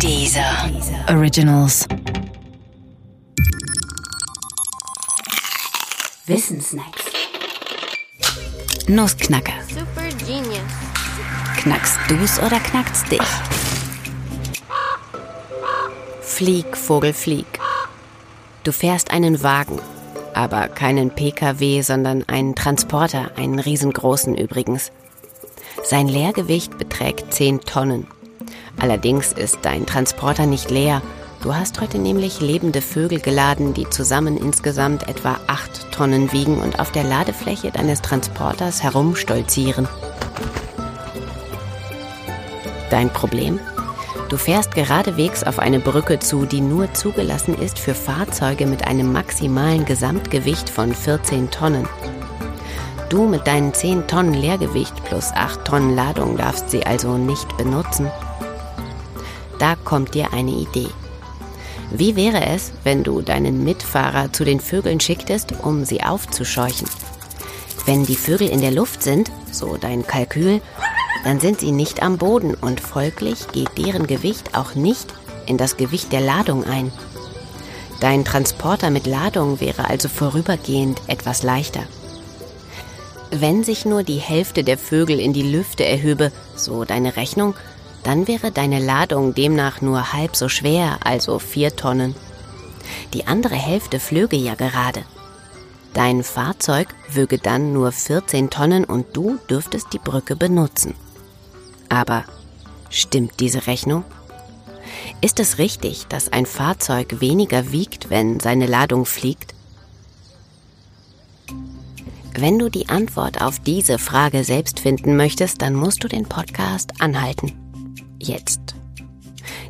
Dieser Originals. Wissensnacks. Nussknacker. Super genius. Knackst du's oder knackt's dich? Flieg, Vogel, flieg. Du fährst einen Wagen, aber keinen PKW, sondern einen Transporter, einen riesengroßen übrigens. Sein Leergewicht beträgt 10 Tonnen. Allerdings ist dein Transporter nicht leer. Du hast heute nämlich lebende Vögel geladen, die zusammen insgesamt etwa 8 Tonnen wiegen und auf der Ladefläche deines Transporters herumstolzieren. Dein Problem? Du fährst geradewegs auf eine Brücke zu, die nur zugelassen ist für Fahrzeuge mit einem maximalen Gesamtgewicht von 14 Tonnen. Du mit deinen 10 Tonnen Leergewicht plus 8 Tonnen Ladung darfst sie also nicht benutzen. Da kommt dir eine Idee. Wie wäre es, wenn du deinen Mitfahrer zu den Vögeln schicktest, um sie aufzuscheuchen? Wenn die Vögel in der Luft sind, so dein Kalkül, dann sind sie nicht am Boden und folglich geht deren Gewicht auch nicht in das Gewicht der Ladung ein. Dein Transporter mit Ladung wäre also vorübergehend etwas leichter. Wenn sich nur die Hälfte der Vögel in die Lüfte erhöbe, so deine Rechnung, dann wäre deine Ladung demnach nur halb so schwer, also vier Tonnen. Die andere Hälfte flöge ja gerade. Dein Fahrzeug wöge dann nur 14 Tonnen und du dürftest die Brücke benutzen. Aber stimmt diese Rechnung? Ist es richtig, dass ein Fahrzeug weniger wiegt, wenn seine Ladung fliegt? Wenn du die Antwort auf diese Frage selbst finden möchtest, dann musst du den Podcast anhalten. Jetzt.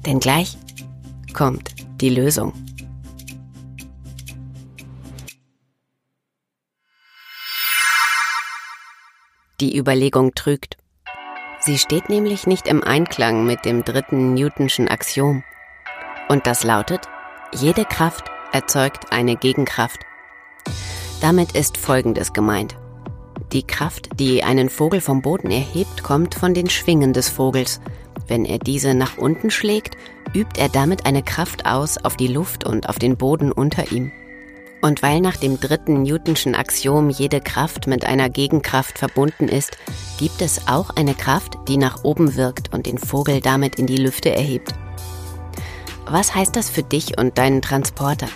Denn gleich kommt die Lösung. Die Überlegung trügt. Sie steht nämlich nicht im Einklang mit dem dritten Newtonschen Axiom. Und das lautet, jede Kraft erzeugt eine Gegenkraft. Damit ist Folgendes gemeint. Die Kraft, die einen Vogel vom Boden erhebt, kommt von den Schwingen des Vogels. Wenn er diese nach unten schlägt, übt er damit eine Kraft aus auf die Luft und auf den Boden unter ihm. Und weil nach dem dritten Newtonschen Axiom jede Kraft mit einer Gegenkraft verbunden ist, gibt es auch eine Kraft, die nach oben wirkt und den Vogel damit in die Lüfte erhebt. Was heißt das für dich und deinen Transporter?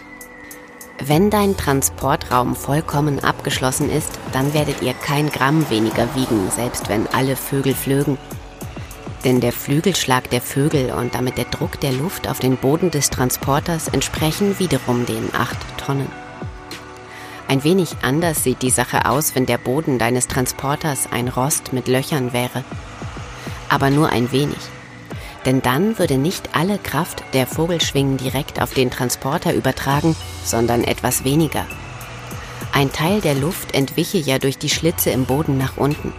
Wenn dein Transportraum vollkommen abgeschlossen ist, dann werdet ihr kein Gramm weniger wiegen, selbst wenn alle Vögel flögen. Denn der Flügelschlag der Vögel und damit der Druck der Luft auf den Boden des Transporters entsprechen wiederum den 8 Tonnen. Ein wenig anders sieht die Sache aus, wenn der Boden deines Transporters ein Rost mit Löchern wäre. Aber nur ein wenig. Denn dann würde nicht alle Kraft der Vogelschwingen direkt auf den Transporter übertragen, sondern etwas weniger. Ein Teil der Luft entwiche ja durch die Schlitze im Boden nach unten.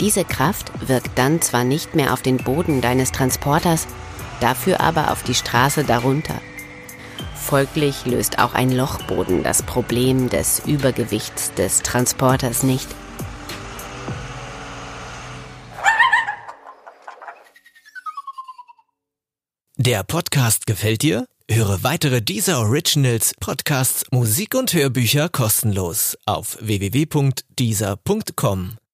Diese Kraft wirkt dann zwar nicht mehr auf den Boden deines Transporters, dafür aber auf die Straße darunter. Folglich löst auch ein Lochboden das Problem des Übergewichts des Transporters nicht. Der Podcast gefällt dir? Höre weitere dieser Originals, Podcasts, Musik und Hörbücher kostenlos auf www.dieser.com.